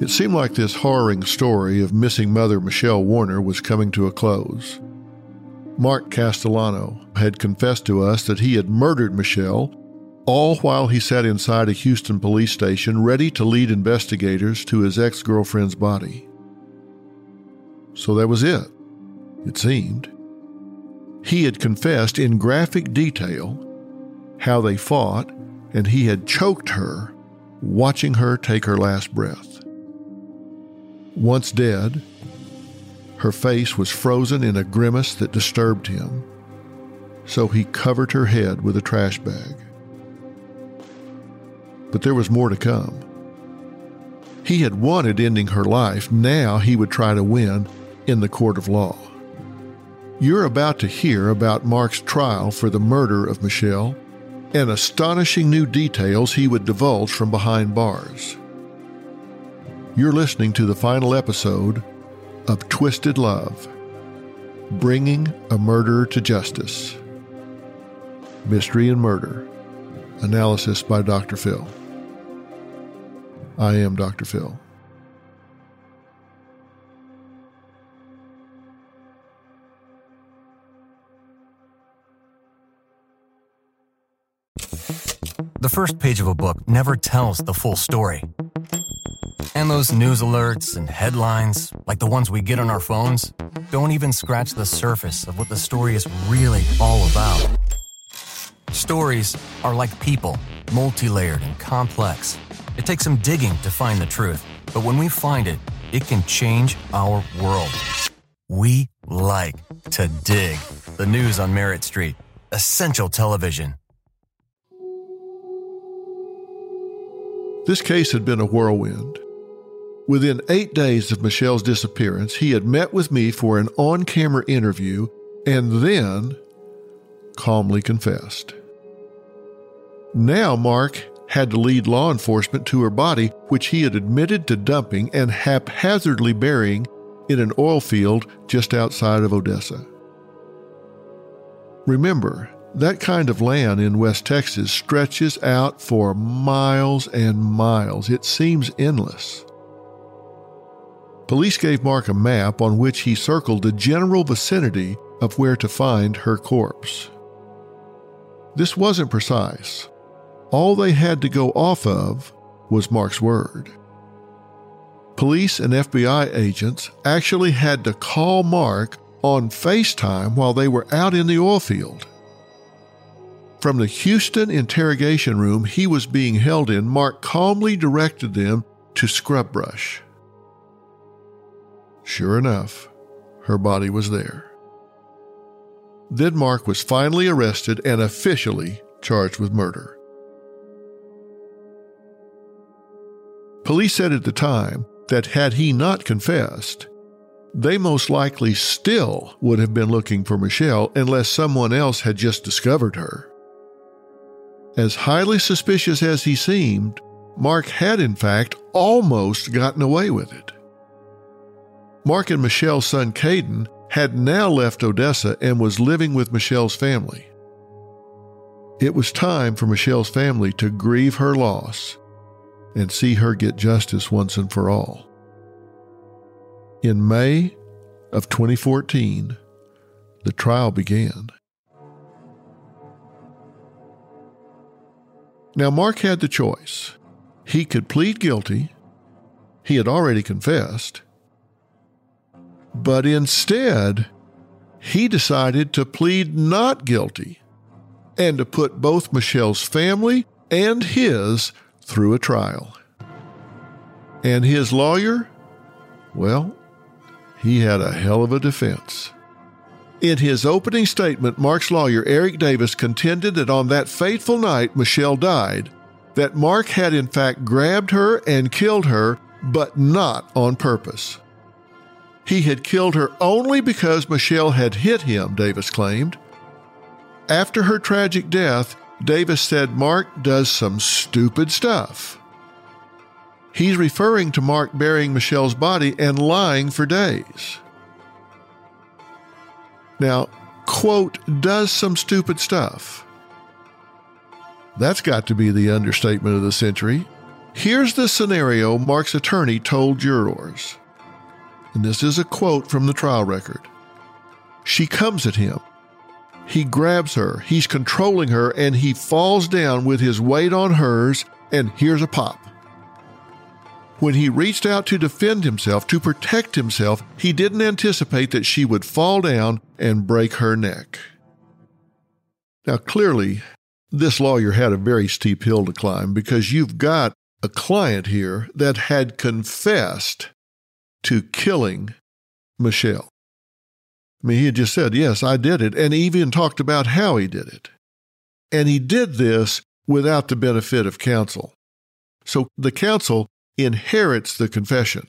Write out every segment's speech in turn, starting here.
It seemed like this harrowing story of missing mother Michelle Warner was coming to a close. Mark Castellano had confessed to us that he had murdered Michelle, all while he sat inside a Houston police station ready to lead investigators to his ex girlfriend's body. So that was it, it seemed. He had confessed in graphic detail how they fought, and he had choked her, watching her take her last breath. Once dead, her face was frozen in a grimace that disturbed him, so he covered her head with a trash bag. But there was more to come. He had wanted ending her life, now he would try to win in the court of law. You're about to hear about Mark's trial for the murder of Michelle and astonishing new details he would divulge from behind bars. You're listening to the final episode of Twisted Love Bringing a Murderer to Justice. Mystery and Murder. Analysis by Dr. Phil. I am Dr. Phil. The first page of a book never tells the full story. And those news alerts and headlines, like the ones we get on our phones, don't even scratch the surface of what the story is really all about. Stories are like people, multi layered and complex. It takes some digging to find the truth, but when we find it, it can change our world. We like to dig. The news on Merit Street, essential television. This case had been a whirlwind. Within eight days of Michelle's disappearance, he had met with me for an on camera interview and then calmly confessed. Now, Mark had to lead law enforcement to her body, which he had admitted to dumping and haphazardly burying in an oil field just outside of Odessa. Remember, that kind of land in West Texas stretches out for miles and miles. It seems endless. Police gave Mark a map on which he circled the general vicinity of where to find her corpse. This wasn't precise. All they had to go off of was Mark's word. Police and FBI agents actually had to call Mark on FaceTime while they were out in the oil field. From the Houston interrogation room he was being held in, Mark calmly directed them to scrub brush. Sure enough, her body was there. Then Mark was finally arrested and officially charged with murder. Police said at the time that had he not confessed, they most likely still would have been looking for Michelle unless someone else had just discovered her. As highly suspicious as he seemed, Mark had in fact almost gotten away with it. Mark and Michelle's son Caden had now left Odessa and was living with Michelle's family. It was time for Michelle's family to grieve her loss and see her get justice once and for all. In May of 2014, the trial began. Now, Mark had the choice. He could plead guilty, he had already confessed, but instead, he decided to plead not guilty and to put both Michelle's family and his through a trial. And his lawyer? Well, he had a hell of a defense. In his opening statement, Mark's lawyer, Eric Davis, contended that on that fateful night Michelle died, that Mark had in fact grabbed her and killed her, but not on purpose. He had killed her only because Michelle had hit him, Davis claimed. After her tragic death, Davis said Mark does some stupid stuff. He's referring to Mark burying Michelle's body and lying for days. Now, quote, does some stupid stuff. That's got to be the understatement of the century. Here's the scenario Mark's attorney told jurors. And this is a quote from the trial record. She comes at him. He grabs her, he's controlling her, and he falls down with his weight on hers, and here's a pop. When he reached out to defend himself, to protect himself, he didn't anticipate that she would fall down and break her neck. Now, clearly, this lawyer had a very steep hill to climb because you've got a client here that had confessed to killing Michelle. I mean, he had just said, Yes, I did it, and even talked about how he did it. And he did this without the benefit of counsel. So the counsel inherits the confession.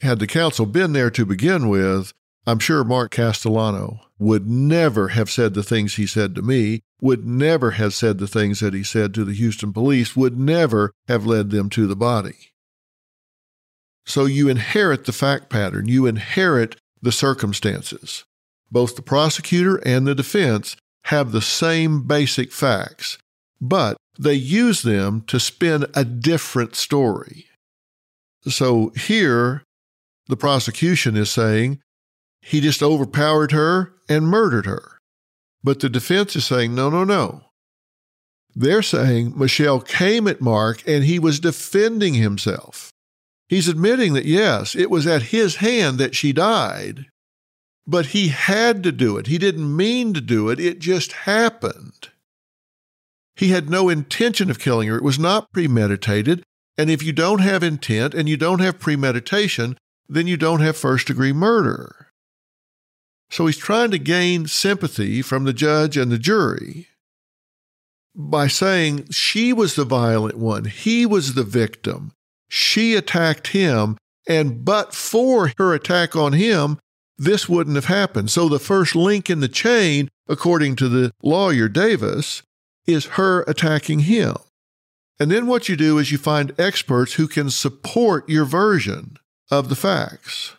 Had the counsel been there to begin with, I'm sure Mark Castellano would never have said the things he said to me, would never have said the things that he said to the Houston police, would never have led them to the body. So you inherit the fact pattern, you inherit the circumstances. Both the prosecutor and the defense have the same basic facts, but they use them to spin a different story. So here, the prosecution is saying he just overpowered her and murdered her. But the defense is saying, no, no, no. They're saying Michelle came at Mark and he was defending himself. He's admitting that, yes, it was at his hand that she died, but he had to do it. He didn't mean to do it, it just happened. He had no intention of killing her. It was not premeditated. And if you don't have intent and you don't have premeditation, then you don't have first degree murder. So he's trying to gain sympathy from the judge and the jury by saying she was the violent one, he was the victim, she attacked him, and but for her attack on him, this wouldn't have happened. So the first link in the chain, according to the lawyer Davis, is her attacking him. And then what you do is you find experts who can support your version of the facts.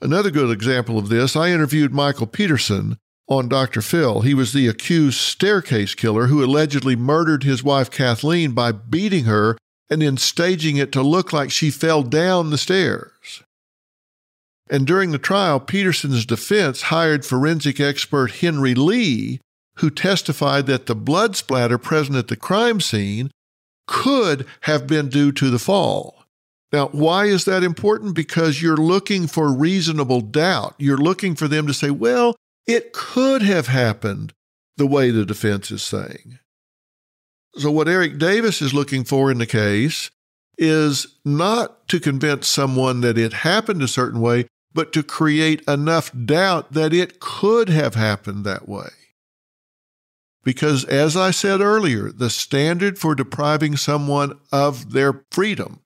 Another good example of this, I interviewed Michael Peterson on Dr. Phil. He was the accused staircase killer who allegedly murdered his wife Kathleen by beating her and then staging it to look like she fell down the stairs. And during the trial, Peterson's defense hired forensic expert Henry Lee, who testified that the blood splatter present at the crime scene could have been due to the fall. Now, why is that important? Because you're looking for reasonable doubt. You're looking for them to say, well, it could have happened the way the defense is saying. So, what Eric Davis is looking for in the case is not to convince someone that it happened a certain way, but to create enough doubt that it could have happened that way. Because, as I said earlier, the standard for depriving someone of their freedom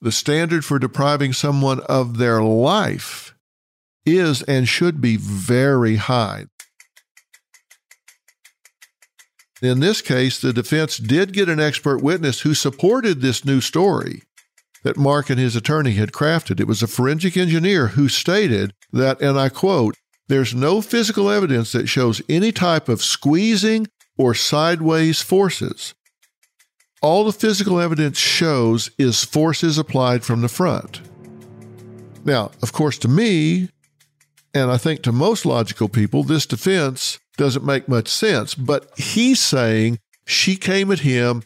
the standard for depriving someone of their life is and should be very high. In this case, the defense did get an expert witness who supported this new story that Mark and his attorney had crafted. It was a forensic engineer who stated that, and I quote, there's no physical evidence that shows any type of squeezing or sideways forces all the physical evidence shows is forces applied from the front. Now, of course, to me, and I think to most logical people, this defense doesn't make much sense. But he's saying she came at him,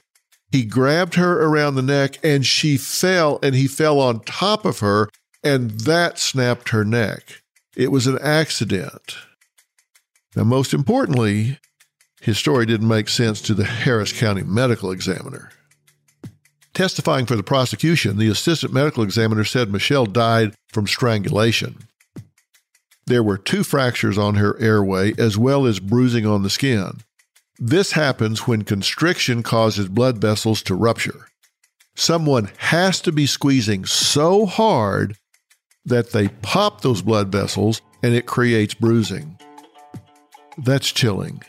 he grabbed her around the neck, and she fell, and he fell on top of her, and that snapped her neck. It was an accident. Now, most importantly, his story didn't make sense to the Harris County medical examiner. Testifying for the prosecution, the assistant medical examiner said Michelle died from strangulation. There were two fractures on her airway as well as bruising on the skin. This happens when constriction causes blood vessels to rupture. Someone has to be squeezing so hard that they pop those blood vessels and it creates bruising. That's chilling.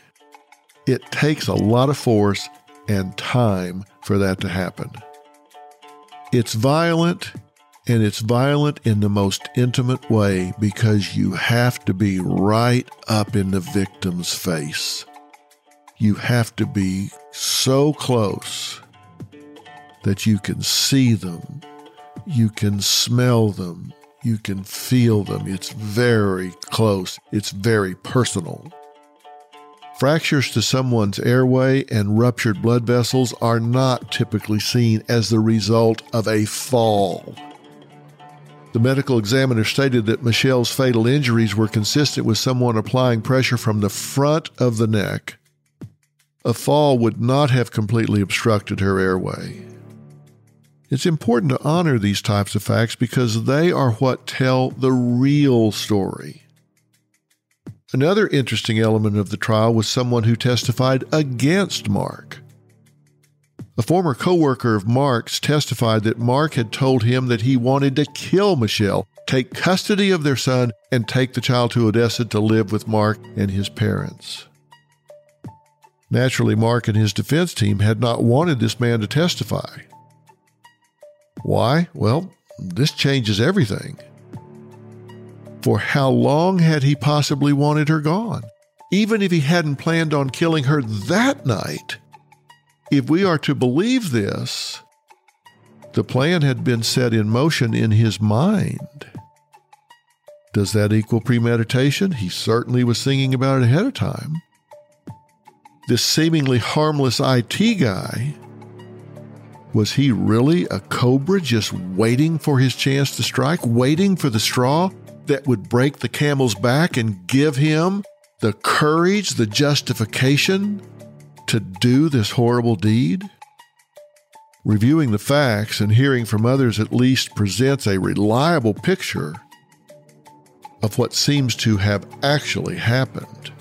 It takes a lot of force and time for that to happen. It's violent, and it's violent in the most intimate way because you have to be right up in the victim's face. You have to be so close that you can see them, you can smell them, you can feel them. It's very close, it's very personal. Fractures to someone's airway and ruptured blood vessels are not typically seen as the result of a fall. The medical examiner stated that Michelle's fatal injuries were consistent with someone applying pressure from the front of the neck. A fall would not have completely obstructed her airway. It's important to honor these types of facts because they are what tell the real story. Another interesting element of the trial was someone who testified against Mark. A former coworker of Mark's testified that Mark had told him that he wanted to kill Michelle, take custody of their son, and take the child to Odessa to live with Mark and his parents. Naturally, Mark and his defense team had not wanted this man to testify. Why? Well, this changes everything. For how long had he possibly wanted her gone? Even if he hadn't planned on killing her that night, if we are to believe this, the plan had been set in motion in his mind. Does that equal premeditation? He certainly was thinking about it ahead of time. This seemingly harmless IT guy, was he really a cobra just waiting for his chance to strike, waiting for the straw that would break the camel's back and give him the courage, the justification to do this horrible deed? Reviewing the facts and hearing from others at least presents a reliable picture of what seems to have actually happened.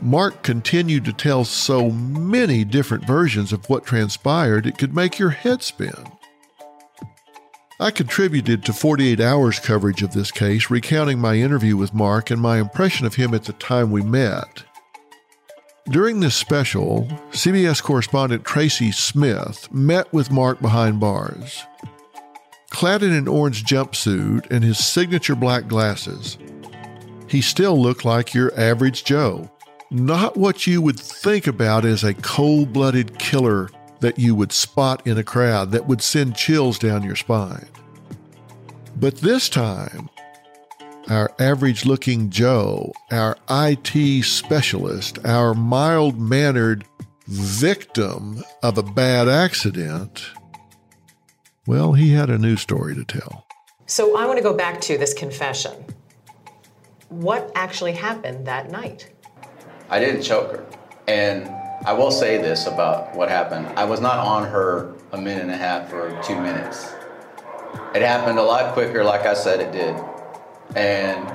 Mark continued to tell so many different versions of what transpired, it could make your head spin. I contributed to 48 Hours coverage of this case, recounting my interview with Mark and my impression of him at the time we met. During this special, CBS correspondent Tracy Smith met with Mark behind bars. Clad in an orange jumpsuit and his signature black glasses, he still looked like your average Joe. Not what you would think about as a cold blooded killer that you would spot in a crowd that would send chills down your spine. But this time, our average looking Joe, our IT specialist, our mild mannered victim of a bad accident, well, he had a new story to tell. So I want to go back to this confession. What actually happened that night? I didn't choke her. And I will say this about what happened. I was not on her a minute and a half or two minutes. It happened a lot quicker, like I said it did. And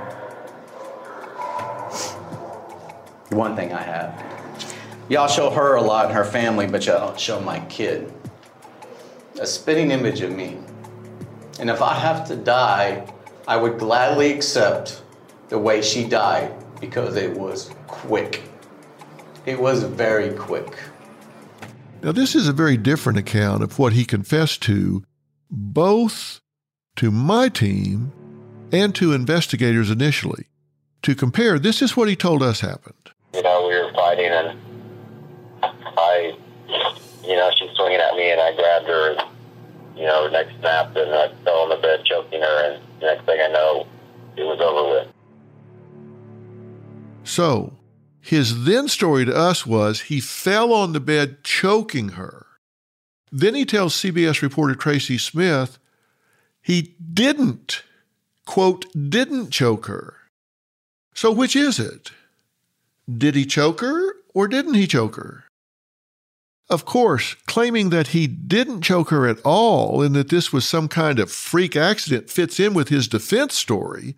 one thing I have. Y'all show her a lot and her family, but y'all don't show my kid. A spitting image of me. And if I have to die, I would gladly accept the way she died because it was quick. It was very quick. Now, this is a very different account of what he confessed to, both to my team and to investigators initially. To compare, this is what he told us happened. You know, we were fighting, and I, you know, she's swinging at me, and I grabbed her, you know, next snap, and I fell on the bed choking her, and the next thing I know, it was over with. So, his then story to us was he fell on the bed choking her. Then he tells CBS reporter Tracy Smith he didn't, quote, didn't choke her. So which is it? Did he choke her or didn't he choke her? Of course, claiming that he didn't choke her at all and that this was some kind of freak accident fits in with his defense story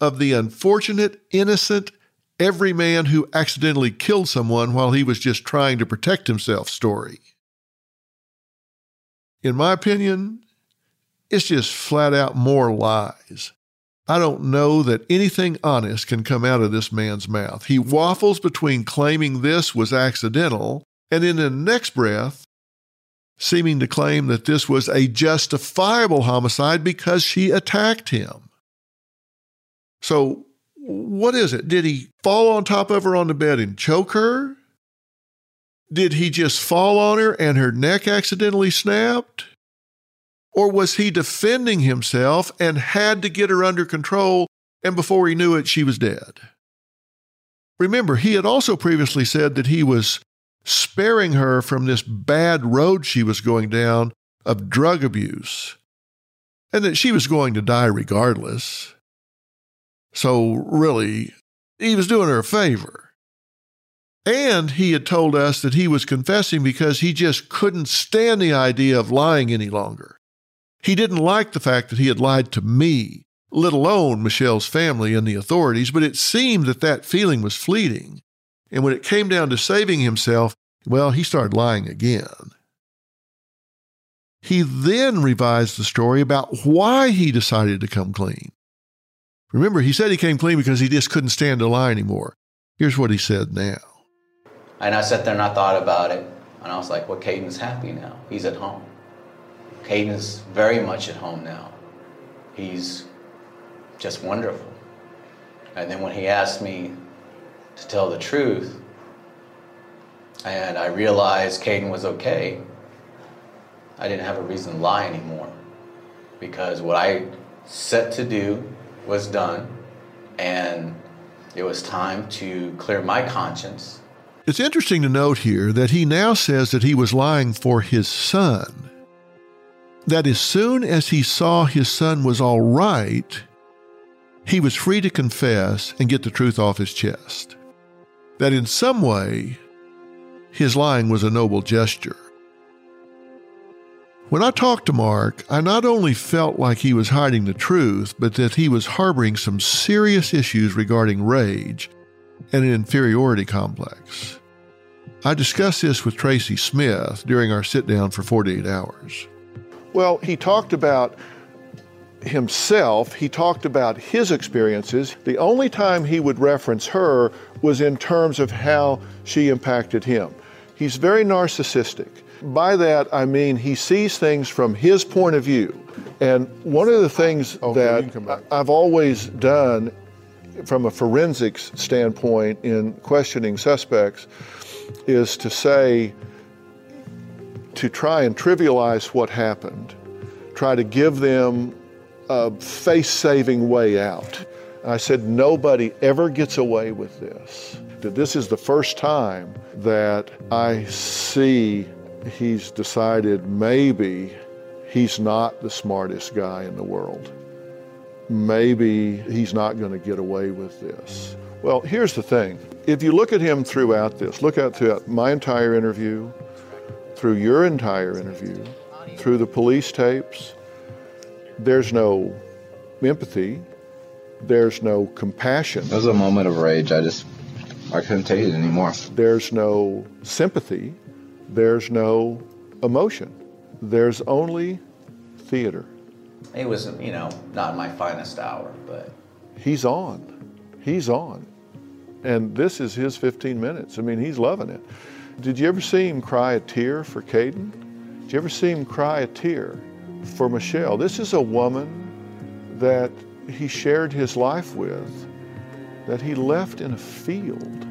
of the unfortunate, innocent, every man who accidentally killed someone while he was just trying to protect himself story. In my opinion, it's just flat out more lies. I don't know that anything honest can come out of this man's mouth. He waffles between claiming this was accidental and in the next breath, seeming to claim that this was a justifiable homicide because she attacked him. So, what is it? Did he fall on top of her on the bed and choke her? Did he just fall on her and her neck accidentally snapped? Or was he defending himself and had to get her under control, and before he knew it, she was dead? Remember, he had also previously said that he was sparing her from this bad road she was going down of drug abuse, and that she was going to die regardless. So, really, he was doing her a favor. And he had told us that he was confessing because he just couldn't stand the idea of lying any longer. He didn't like the fact that he had lied to me, let alone Michelle's family and the authorities, but it seemed that that feeling was fleeting. And when it came down to saving himself, well, he started lying again. He then revised the story about why he decided to come clean. Remember, he said he came clean because he just couldn't stand to lie anymore. Here's what he said now. And I sat there and I thought about it, and I was like, well, Caden's happy now. He's at home. Caden's very much at home now. He's just wonderful. And then when he asked me to tell the truth, and I realized Caden was okay, I didn't have a reason to lie anymore. Because what I set to do was done, and it was time to clear my conscience. It's interesting to note here that he now says that he was lying for his son. That as soon as he saw his son was all right, he was free to confess and get the truth off his chest. That in some way, his lying was a noble gesture. When I talked to Mark, I not only felt like he was hiding the truth, but that he was harboring some serious issues regarding rage and an inferiority complex. I discussed this with Tracy Smith during our sit down for 48 hours. Well, he talked about himself, he talked about his experiences. The only time he would reference her was in terms of how she impacted him. He's very narcissistic. By that, I mean he sees things from his point of view. And one of the things okay, that I've always done from a forensics standpoint in questioning suspects is to say, to try and trivialize what happened, try to give them a face saving way out. I said, nobody ever gets away with this. That this is the first time that I see he's decided maybe he's not the smartest guy in the world. Maybe he's not going to get away with this. Well, here's the thing. If you look at him throughout this, look at throughout my entire interview, through your entire interview, through the police tapes, there's no empathy, there's no compassion. It was a moment of rage. I just, I couldn't take it anymore. There's no sympathy there's no emotion. There's only theater. It was, you know, not my finest hour, but. He's on. He's on. And this is his 15 minutes. I mean, he's loving it. Did you ever see him cry a tear for Caden? Did you ever see him cry a tear for Michelle? This is a woman that he shared his life with, that he left in a field.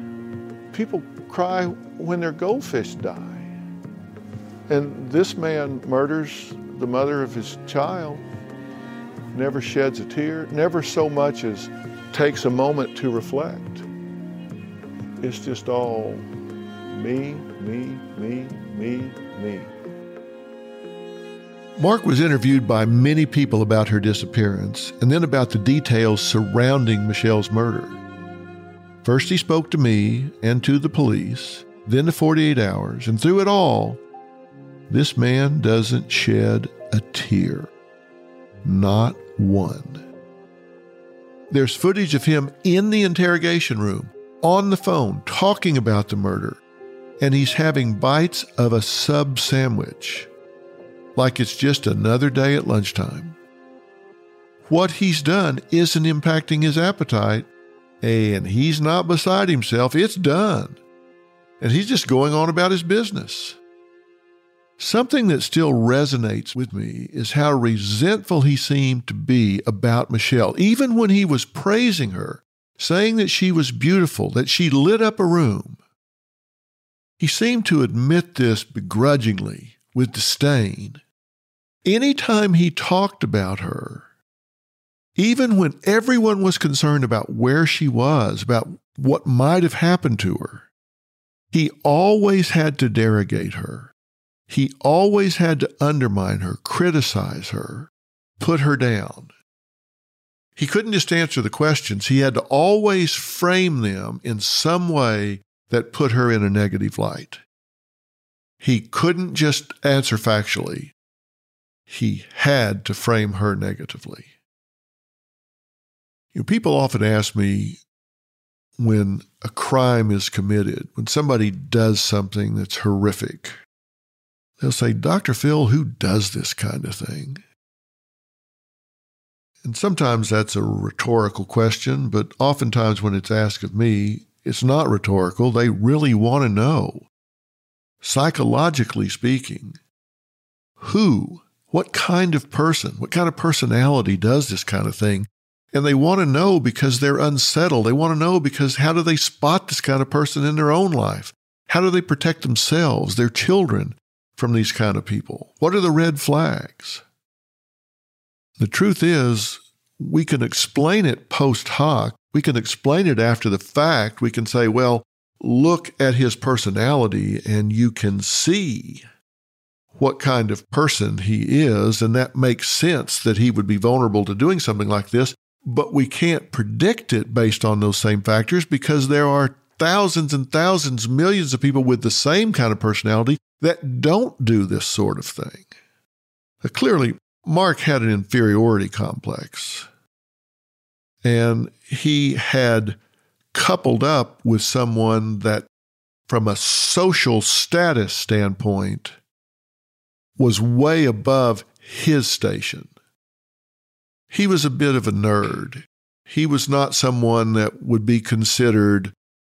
People cry when their goldfish die. And this man murders the mother of his child, never sheds a tear, never so much as takes a moment to reflect. It's just all me, me, me, me, me. Mark was interviewed by many people about her disappearance and then about the details surrounding Michelle's murder. First, he spoke to me and to the police, then to 48 Hours, and through it all, this man doesn't shed a tear. Not one. There's footage of him in the interrogation room, on the phone, talking about the murder, and he's having bites of a sub sandwich, like it's just another day at lunchtime. What he's done isn't impacting his appetite, and he's not beside himself. It's done. And he's just going on about his business. Something that still resonates with me is how resentful he seemed to be about Michelle, even when he was praising her, saying that she was beautiful, that she lit up a room. He seemed to admit this begrudgingly, with disdain. Any time he talked about her, even when everyone was concerned about where she was, about what might have happened to her, he always had to derogate her. He always had to undermine her, criticize her, put her down. He couldn't just answer the questions. He had to always frame them in some way that put her in a negative light. He couldn't just answer factually. He had to frame her negatively. You know, people often ask me when a crime is committed, when somebody does something that's horrific, they'll say, Dr. Phil, who does this kind of thing? And sometimes that's a rhetorical question, but oftentimes when it's asked of me, it's not rhetorical. They really want to know, psychologically speaking, who, what kind of person, what kind of personality does this kind of thing? And they want to know because they're unsettled. They want to know because how do they spot this kind of person in their own life? How do they protect themselves, their children, from these kind of people? What are the red flags? The truth is, we can explain it post hoc. We can explain it after the fact. We can say, well, look at his personality and you can see what kind of person he is, and that makes sense that he would be vulnerable to doing something like this. But we can't predict it based on those same factors because there are thousands and thousands, millions of people with the same kind of personality that don't do this sort of thing. clearly, Mark had an inferiority complex. And he had coupled up with someone that, from a social status standpoint, was way above his station. He was a bit of a nerd. He was not someone that would be considered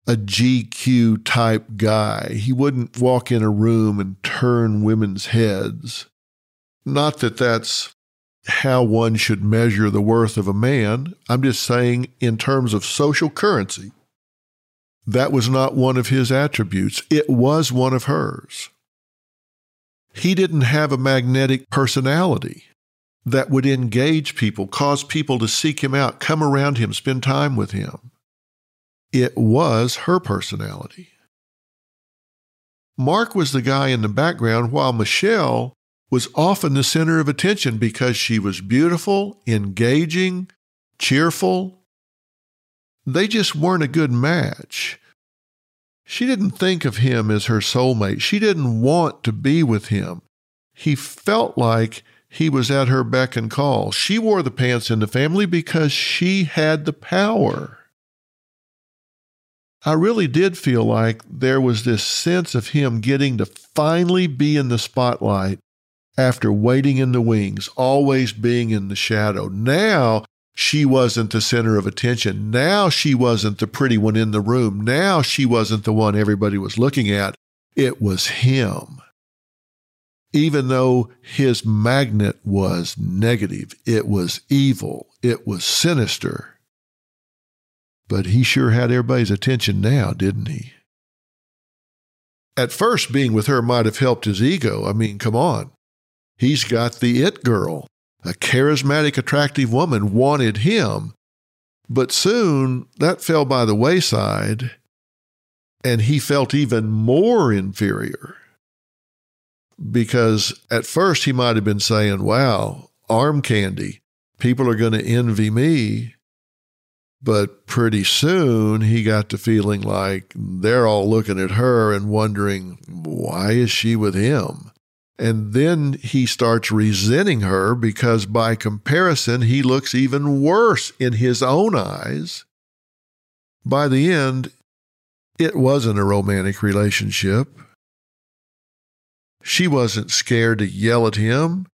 a GQ type guy. He wouldn't walk in a room and turn women's heads. Not that that's how one should measure the worth of a man. I'm just saying, in terms of social currency, that was not one of his attributes. It was one of hers. He didn't have a magnetic personality that would engage people, cause people to seek him out, come around him, spend time with him. It was her personality. Mark was the guy in the background while Michelle was often the center of attention because she was beautiful, engaging, cheerful. They just weren't a good match. She didn't think of him as her soulmate. She didn't want to be with him. He felt like he was at her beck and call. She wore the pants in the family because she had the power. I really did feel like there was this sense of him getting to finally be in the spotlight after waiting in the wings, always being in the shadow. Now she wasn't the center of attention. Now she wasn't the pretty one in the room. Now she wasn't the one everybody was looking at. It was him. Even though his magnet was negative, it was evil, it was sinister. But he sure had everybody's attention now, didn't he? At first, being with her might have helped his ego. I mean, come on. He's got the it girl. A charismatic, attractive woman wanted him. But soon that fell by the wayside, and he felt even more inferior. Because at first he might have been saying, Wow, arm candy, people are going to envy me. But pretty soon he got to feeling like they're all looking at her and wondering, why is she with him? And then he starts resenting her because by comparison, he looks even worse in his own eyes. By the end, it wasn't a romantic relationship. She wasn't scared to yell at him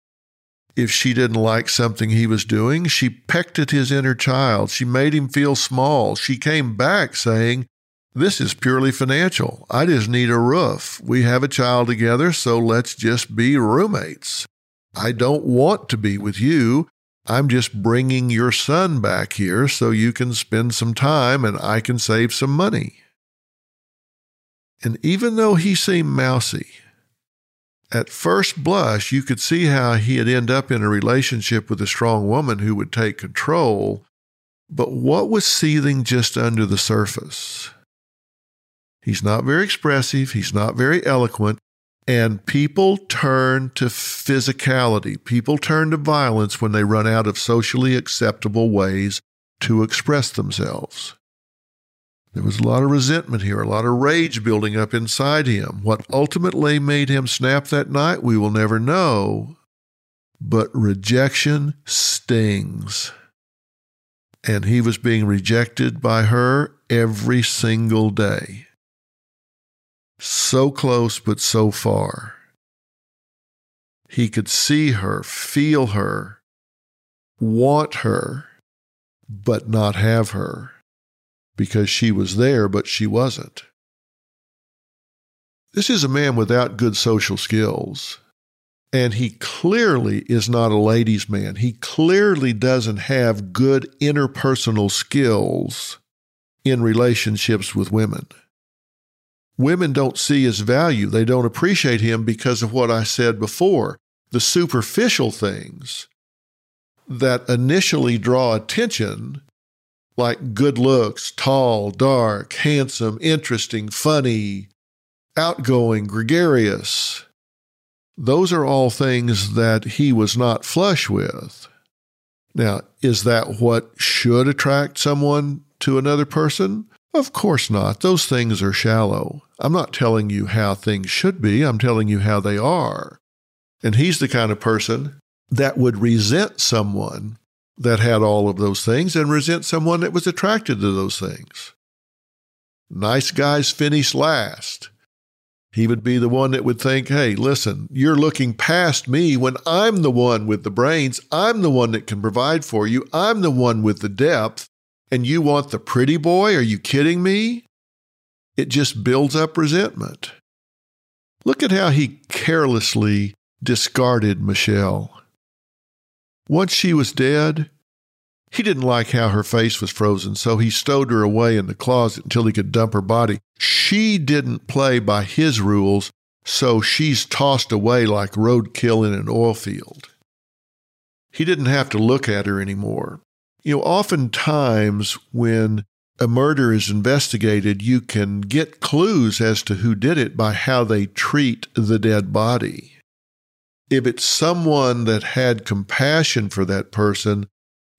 if she didn't like something he was doing. She pecked at his inner child. She made him feel small. She came back saying, this is purely financial. I just need a roof. We have a child together, so let's just be roommates. I don't want to be with you. I'm just bringing your son back here so you can spend some time and I can save some money. And even though he seemed mousy, at first blush, you could see how he'd end up in a relationship with a strong woman who would take control. But what was seething just under the surface? He's not very expressive, he's not very eloquent, and people turn to physicality. People turn to violence when they run out of socially acceptable ways to express themselves. There was a lot of resentment here, a lot of rage building up inside him. What ultimately made him snap that night, we will never know. But rejection stings. And he was being rejected by her every single day. So close, but so far. He could see her, feel her, want her, but not have her because she was there, but she wasn't. This is a man without good social skills. And he clearly is not a ladies' man. He clearly doesn't have good interpersonal skills in relationships with women. Women don't see his value. They don't appreciate him because of what I said before the superficial things that initially draw attention like good looks, tall, dark, handsome, interesting, funny, outgoing, gregarious. Those are all things that he was not flush with. Now, is that what should attract someone to another person? Of course not. Those things are shallow. I'm not telling you how things should be, I'm telling you how they are. And he's the kind of person that would resent someone that had all of those things and resent someone that was attracted to those things. Nice guys finish last. He would be the one that would think, hey, listen, you're looking past me when I'm the one with the brains. I'm the one that can provide for you. I'm the one with the depth. And you want the pretty boy? Are you kidding me? It just builds up resentment. Look at how he carelessly discarded Michelle. Once she was dead, he didn't like how her face was frozen, so he stowed her away in the closet until he could dump her body. She didn't play by his rules, so she's tossed away like roadkill in an oil field. He didn't have to look at her anymore. You know, oftentimes when a murder is investigated, you can get clues as to who did it by how they treat the dead body if it's someone that had compassion for that person,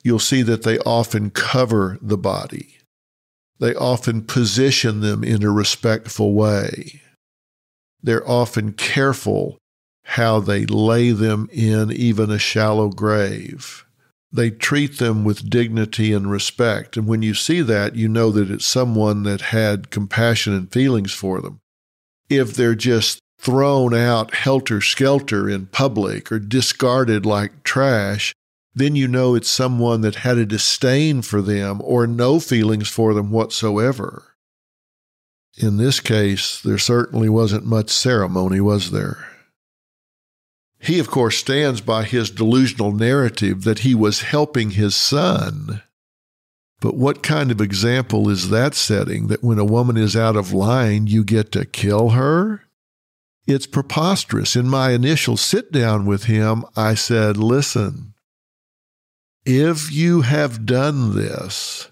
you'll see that they often cover the body. They often position them in a respectful way. They're often careful how they lay them in even a shallow grave. They treat them with dignity and respect. And when you see that, you know that it's someone that had compassion and feelings for them. If they're just thrown out helter skelter in public or discarded like trash, then you know it's someone that had a disdain for them or no feelings for them whatsoever. In this case, there certainly wasn't much ceremony, was there? He, of course, stands by his delusional narrative that he was helping his son. But what kind of example is that setting that when a woman is out of line, you get to kill her? It's preposterous. In my initial sit down with him, I said, Listen, if you have done this,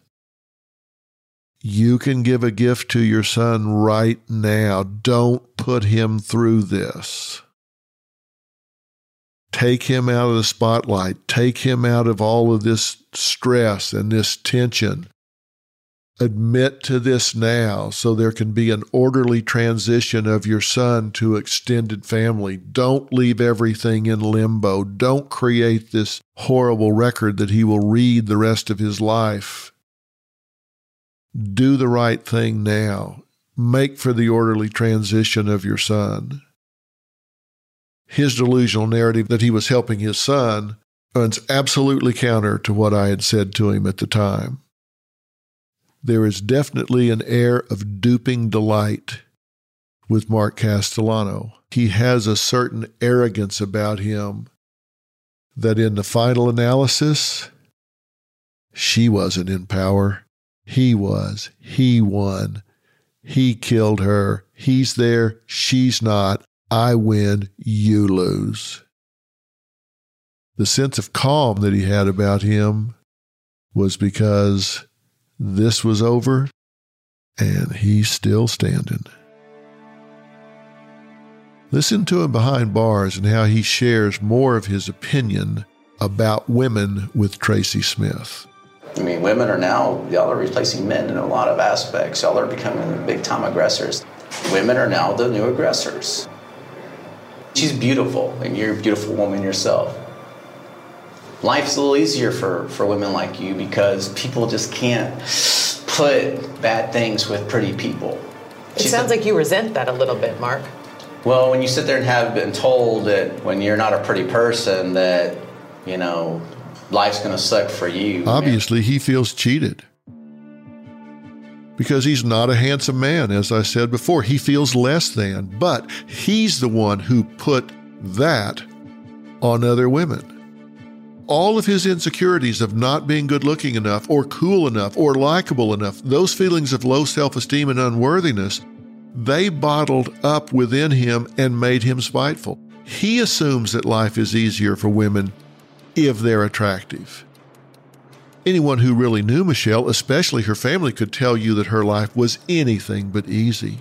you can give a gift to your son right now. Don't put him through this. Take him out of the spotlight. Take him out of all of this stress and this tension admit to this now so there can be an orderly transition of your son to extended family. Don't leave everything in limbo. Don't create this horrible record that he will read the rest of his life. Do the right thing now. Make for the orderly transition of your son. His delusional narrative that he was helping his son runs absolutely counter to what I had said to him at the time there is definitely an air of duping delight with Mark Castellano. He has a certain arrogance about him that in the final analysis, she wasn't in power. He was. He won. He killed her. He's there. She's not. I win. You lose. The sense of calm that he had about him was because this was over and he's still standing. Listen to him behind bars and how he shares more of his opinion about women with Tracy Smith. I mean, women are now, y'all are replacing men in a lot of aspects. Y'all are becoming big time aggressors. Women are now the new aggressors. She's beautiful, and you're a beautiful woman yourself. Life's a little easier for, for women like you because people just can't put bad things with pretty people. It sounds like you resent that a little bit, Mark. Well, when you sit there and have been told that when you're not a pretty person that, you know, life's going to suck for you. Obviously, he feels cheated. Because he's not a handsome man, as I said before. He feels less than, but he's the one who put that on other women. All of his insecurities of not being good looking enough, or cool enough, or likable enough, those feelings of low self esteem and unworthiness, they bottled up within him and made him spiteful. He assumes that life is easier for women if they're attractive. Anyone who really knew Michelle, especially her family, could tell you that her life was anything but easy.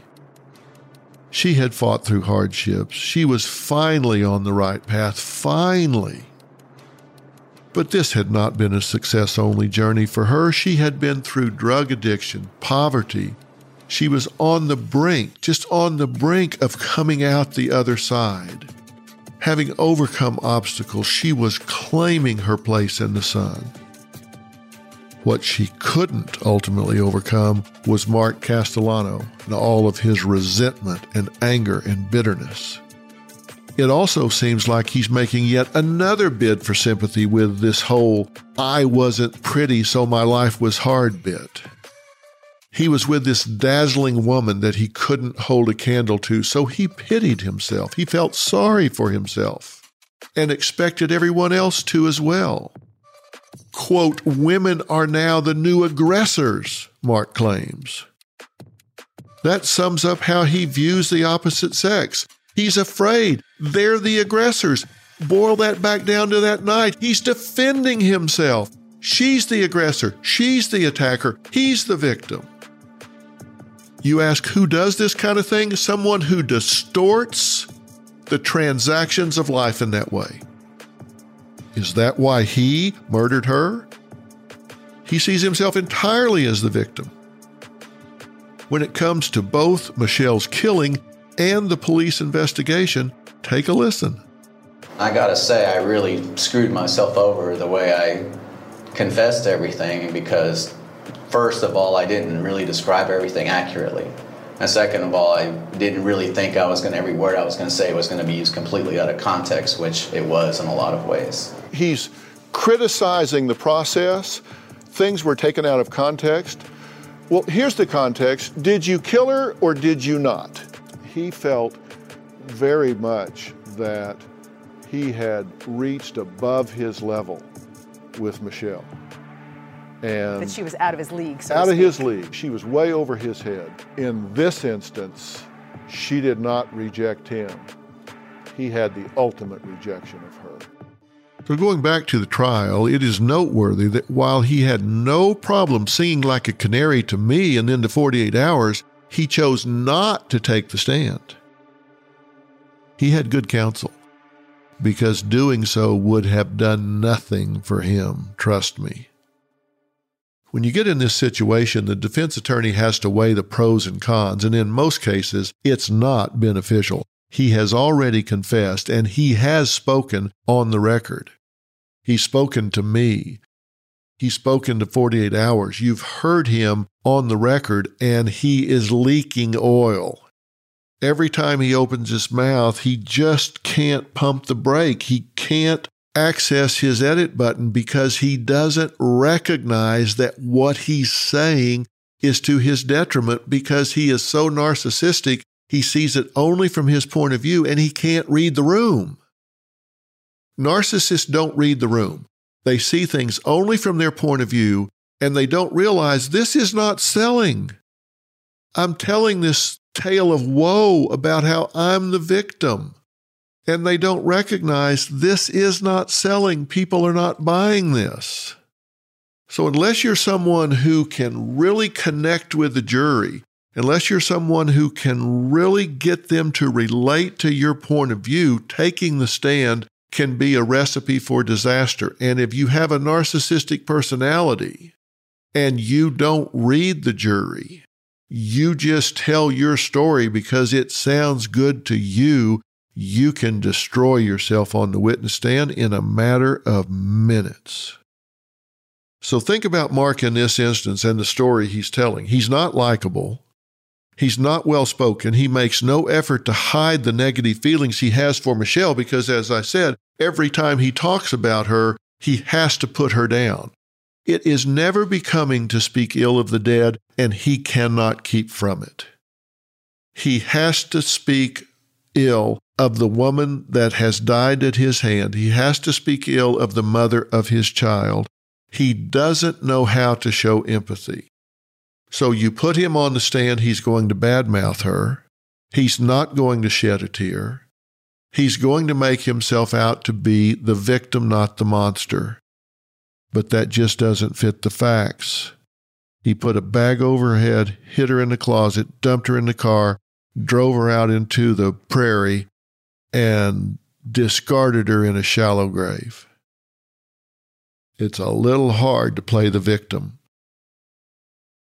She had fought through hardships. She was finally on the right path, finally. But this had not been a success only journey for her. She had been through drug addiction, poverty, she was on the brink, just on the brink of coming out the other side. Having overcome obstacles, she was claiming her place in the sun. What she couldn't ultimately overcome was Mark Castellano and all of his resentment and anger and bitterness. It also seems like he's making yet another bid for sympathy with this whole I wasn't pretty, so my life was hard bit. He was with this dazzling woman that he couldn't hold a candle to, so he pitied himself. He felt sorry for himself and expected everyone else to as well. Quote, women are now the new aggressors, Mark claims. That sums up how he views the opposite sex. He's afraid they're the aggressors. Boil that back down to that night. He's defending himself. She's the aggressor. She's the attacker. He's the victim. You ask who does this kind of thing? Someone who distorts the transactions of life in that way. Is that why he murdered her? He sees himself entirely as the victim. When it comes to both Michelle's killing and the police investigation, take a listen. I gotta say, I really screwed myself over the way I confessed everything because first of all, I didn't really describe everything accurately. And second of all, I didn't really think I was going to, every word I was going to say was going to be used completely out of context, which it was in a lot of ways. He's criticizing the process. Things were taken out of context. Well, here's the context Did you kill her or did you not? He felt very much that he had reached above his level with Michelle and that she was out of his league. So out of his league, she was way over his head. In this instance, she did not reject him. He had the ultimate rejection of her. So, going back to the trial, it is noteworthy that while he had no problem singing like a canary to me and then to 48 hours, he chose not to take the stand. He had good counsel because doing so would have done nothing for him, trust me. When you get in this situation, the defense attorney has to weigh the pros and cons, and in most cases, it's not beneficial. He has already confessed, and he has spoken on the record. He's spoken to me. He's spoken to 48 hours. You've heard him on the record, and he is leaking oil. Every time he opens his mouth, he just can't pump the brake. He can't access his edit button because he doesn't recognize that what he's saying is to his detriment because he is so narcissistic, he sees it only from his point of view and he can't read the room. Narcissists don't read the room. They see things only from their point of view and they don't realize this is not selling. I'm telling this tale of woe about how I'm the victim. And they don't recognize this is not selling. People are not buying this. So, unless you're someone who can really connect with the jury, unless you're someone who can really get them to relate to your point of view, taking the stand can be a recipe for disaster. And if you have a narcissistic personality and you don't read the jury, you just tell your story because it sounds good to you, you can destroy yourself on the witness stand in a matter of minutes. So think about Mark in this instance and the story he's telling. He's not likable. He's not well spoken. He makes no effort to hide the negative feelings he has for Michelle because, as I said, every time he talks about her, he has to put her down. It is never becoming to speak ill of the dead, and he cannot keep from it. He has to speak ill of the woman that has died at his hand. He has to speak ill of the mother of his child. He doesn't know how to show empathy. So you put him on the stand, he's going to badmouth her. He's not going to shed a tear. He's going to make himself out to be the victim, not the monster. But that just doesn't fit the facts. He put a bag over her head, hid her in the closet, dumped her in the car, drove her out into the prairie, and discarded her in a shallow grave. It's a little hard to play the victim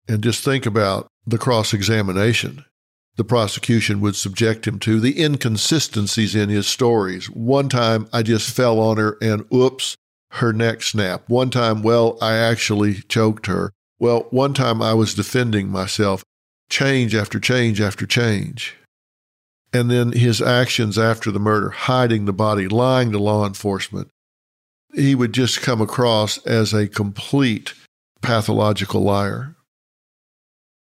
and just think about the cross examination the prosecution would subject him to, the inconsistencies in his stories. One time I just fell on her and oops, her neck snapped. One time, well, I actually choked her. Well, one time I was defending myself. Change after change after change. And then his actions after the murder, hiding the body, lying to law enforcement. He would just come across as a complete pathological liar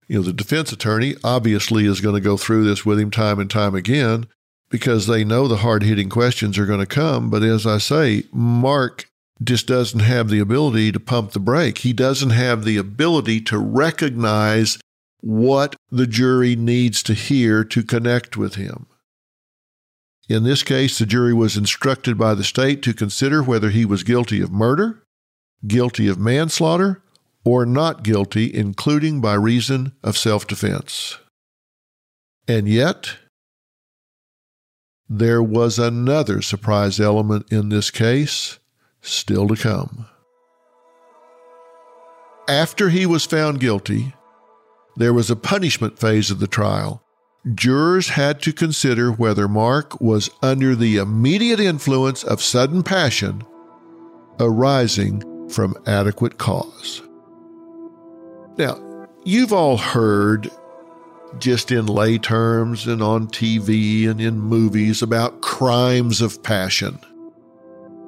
you know, the defense attorney obviously is going to go through this with him time and time again because they know the hard hitting questions are going to come. But as I say, Mark just doesn't have the ability to pump the brake. He doesn't have the ability to recognize what the jury needs to hear to connect with him. In this case, the jury was instructed by the state to consider whether he was guilty of murder, guilty of manslaughter, or not guilty, including by reason of self defense. And yet, there was another surprise element in this case still to come. After he was found guilty, there was a punishment phase of the trial. Jurors had to consider whether Mark was under the immediate influence of sudden passion arising from adequate cause. Now, you've all heard, just in lay terms and on TV and in movies, about crimes of passion.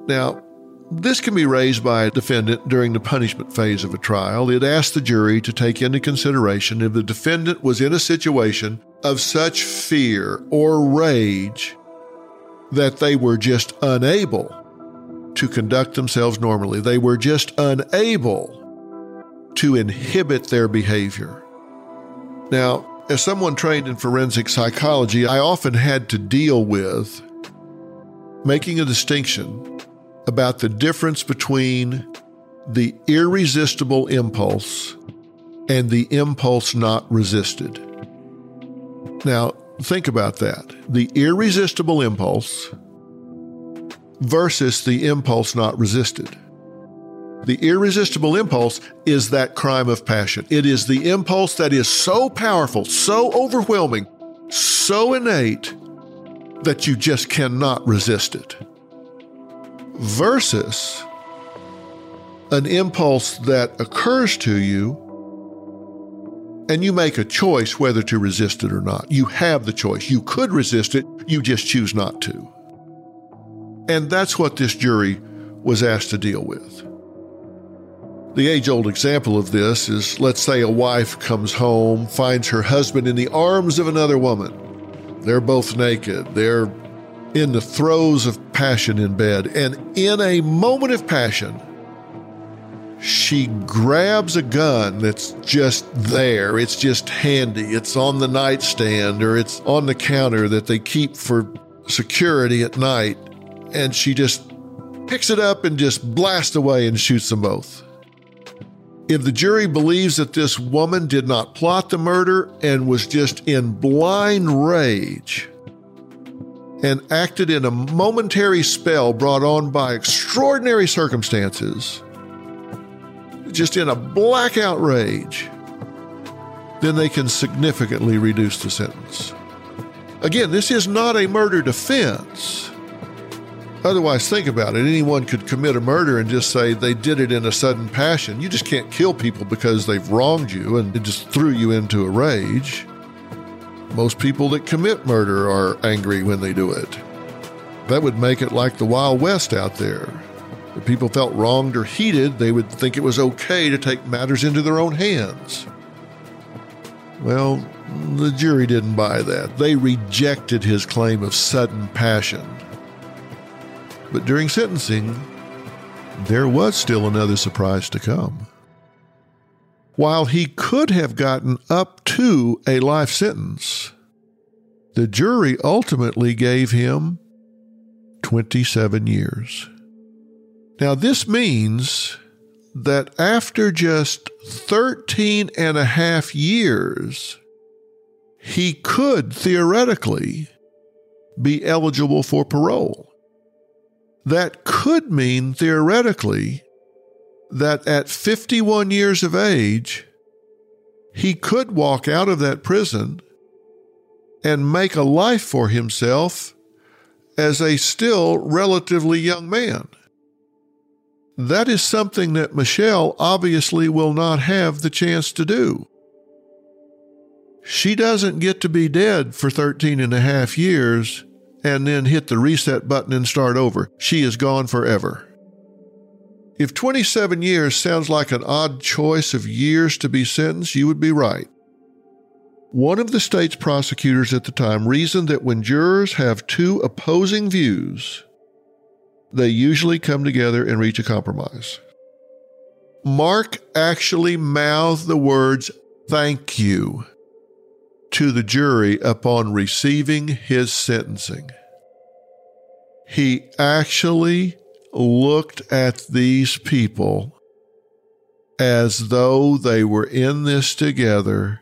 Now, this can be raised by a defendant during the punishment phase of a trial. It asks the jury to take into consideration if the defendant was in a situation of such fear or rage that they were just unable to conduct themselves normally. They were just unable to inhibit their behavior. Now, as someone trained in forensic psychology, I often had to deal with making a distinction about the difference between the irresistible impulse and the impulse not resisted. Now, think about that. The irresistible impulse versus the impulse not resisted. The irresistible impulse is that crime of passion. It is the impulse that is so powerful, so overwhelming, so innate that you just cannot resist it. Versus an impulse that occurs to you and you make a choice whether to resist it or not. You have the choice. You could resist it, you just choose not to. And that's what this jury was asked to deal with. The age old example of this is let's say a wife comes home, finds her husband in the arms of another woman. They're both naked. They're in the throes of passion in bed. And in a moment of passion, she grabs a gun that's just there. It's just handy. It's on the nightstand or it's on the counter that they keep for security at night. And she just picks it up and just blasts away and shoots them both. If the jury believes that this woman did not plot the murder and was just in blind rage and acted in a momentary spell brought on by extraordinary circumstances, just in a blackout rage, then they can significantly reduce the sentence. Again, this is not a murder defense. Otherwise, think about it. Anyone could commit a murder and just say they did it in a sudden passion. You just can't kill people because they've wronged you and it just threw you into a rage. Most people that commit murder are angry when they do it. That would make it like the Wild West out there. If people felt wronged or heated, they would think it was okay to take matters into their own hands. Well, the jury didn't buy that. They rejected his claim of sudden passion. But during sentencing, there was still another surprise to come. While he could have gotten up to a life sentence, the jury ultimately gave him 27 years. Now, this means that after just 13 and a half years, he could theoretically be eligible for parole. That could mean theoretically that at 51 years of age, he could walk out of that prison and make a life for himself as a still relatively young man. That is something that Michelle obviously will not have the chance to do. She doesn't get to be dead for 13 and a half years and then hit the reset button and start over. She is gone forever. If 27 years sounds like an odd choice of years to be sentenced, you would be right. One of the state's prosecutors at the time reasoned that when jurors have two opposing views, they usually come together and reach a compromise. Mark actually mouthed the words, thank you, to the jury upon receiving his sentencing. He actually looked at these people as though they were in this together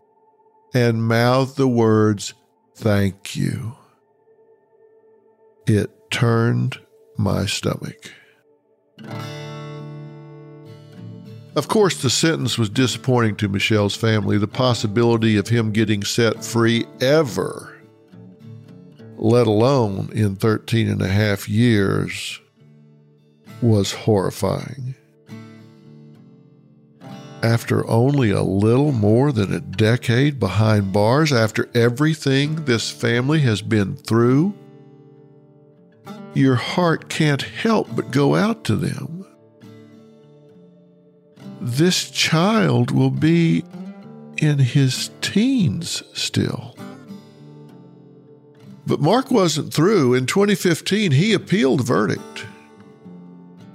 and mouthed the words, Thank you. It turned my stomach. Of course, the sentence was disappointing to Michelle's family. The possibility of him getting set free ever, let alone in 13 and a half years, was horrifying. After only a little more than a decade behind bars, after everything this family has been through, your heart can't help but go out to them. This child will be in his teens still. But Mark wasn't through. In 2015, he appealed verdict.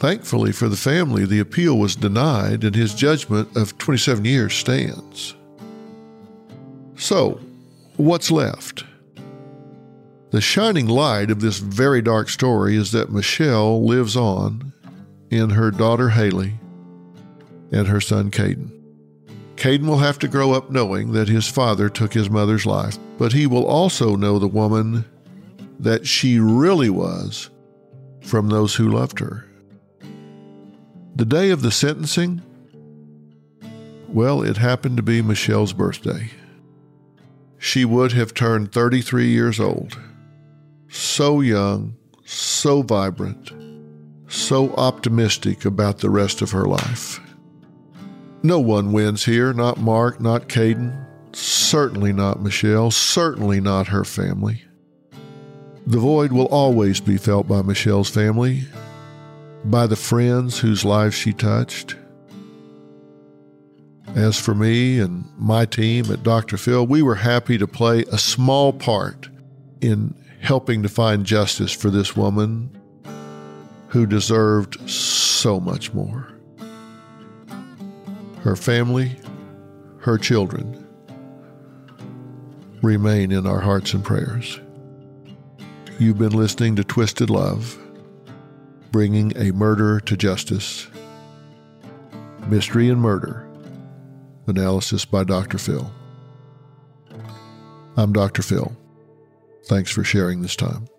Thankfully for the family, the appeal was denied and his judgment of 27 years stands. So, what's left? The shining light of this very dark story is that Michelle lives on in her daughter Haley and her son Caden. Caden will have to grow up knowing that his father took his mother's life, but he will also know the woman that she really was from those who loved her. The day of the sentencing, well, it happened to be Michelle's birthday. She would have turned 33 years old so young, so vibrant, so optimistic about the rest of her life. No one wins here, not Mark, not Caden, certainly not Michelle, certainly not her family. The void will always be felt by Michelle's family, by the friends whose lives she touched. As for me and my team at Dr. Phil, we were happy to play a small part in helping to find justice for this woman who deserved so much more. her family, her children remain in our hearts and prayers. You've been listening to Twisted Love, bringing a murder to justice. Mystery and Murder. Analysis by Dr. Phil. I'm Dr. Phil. Thanks for sharing this time.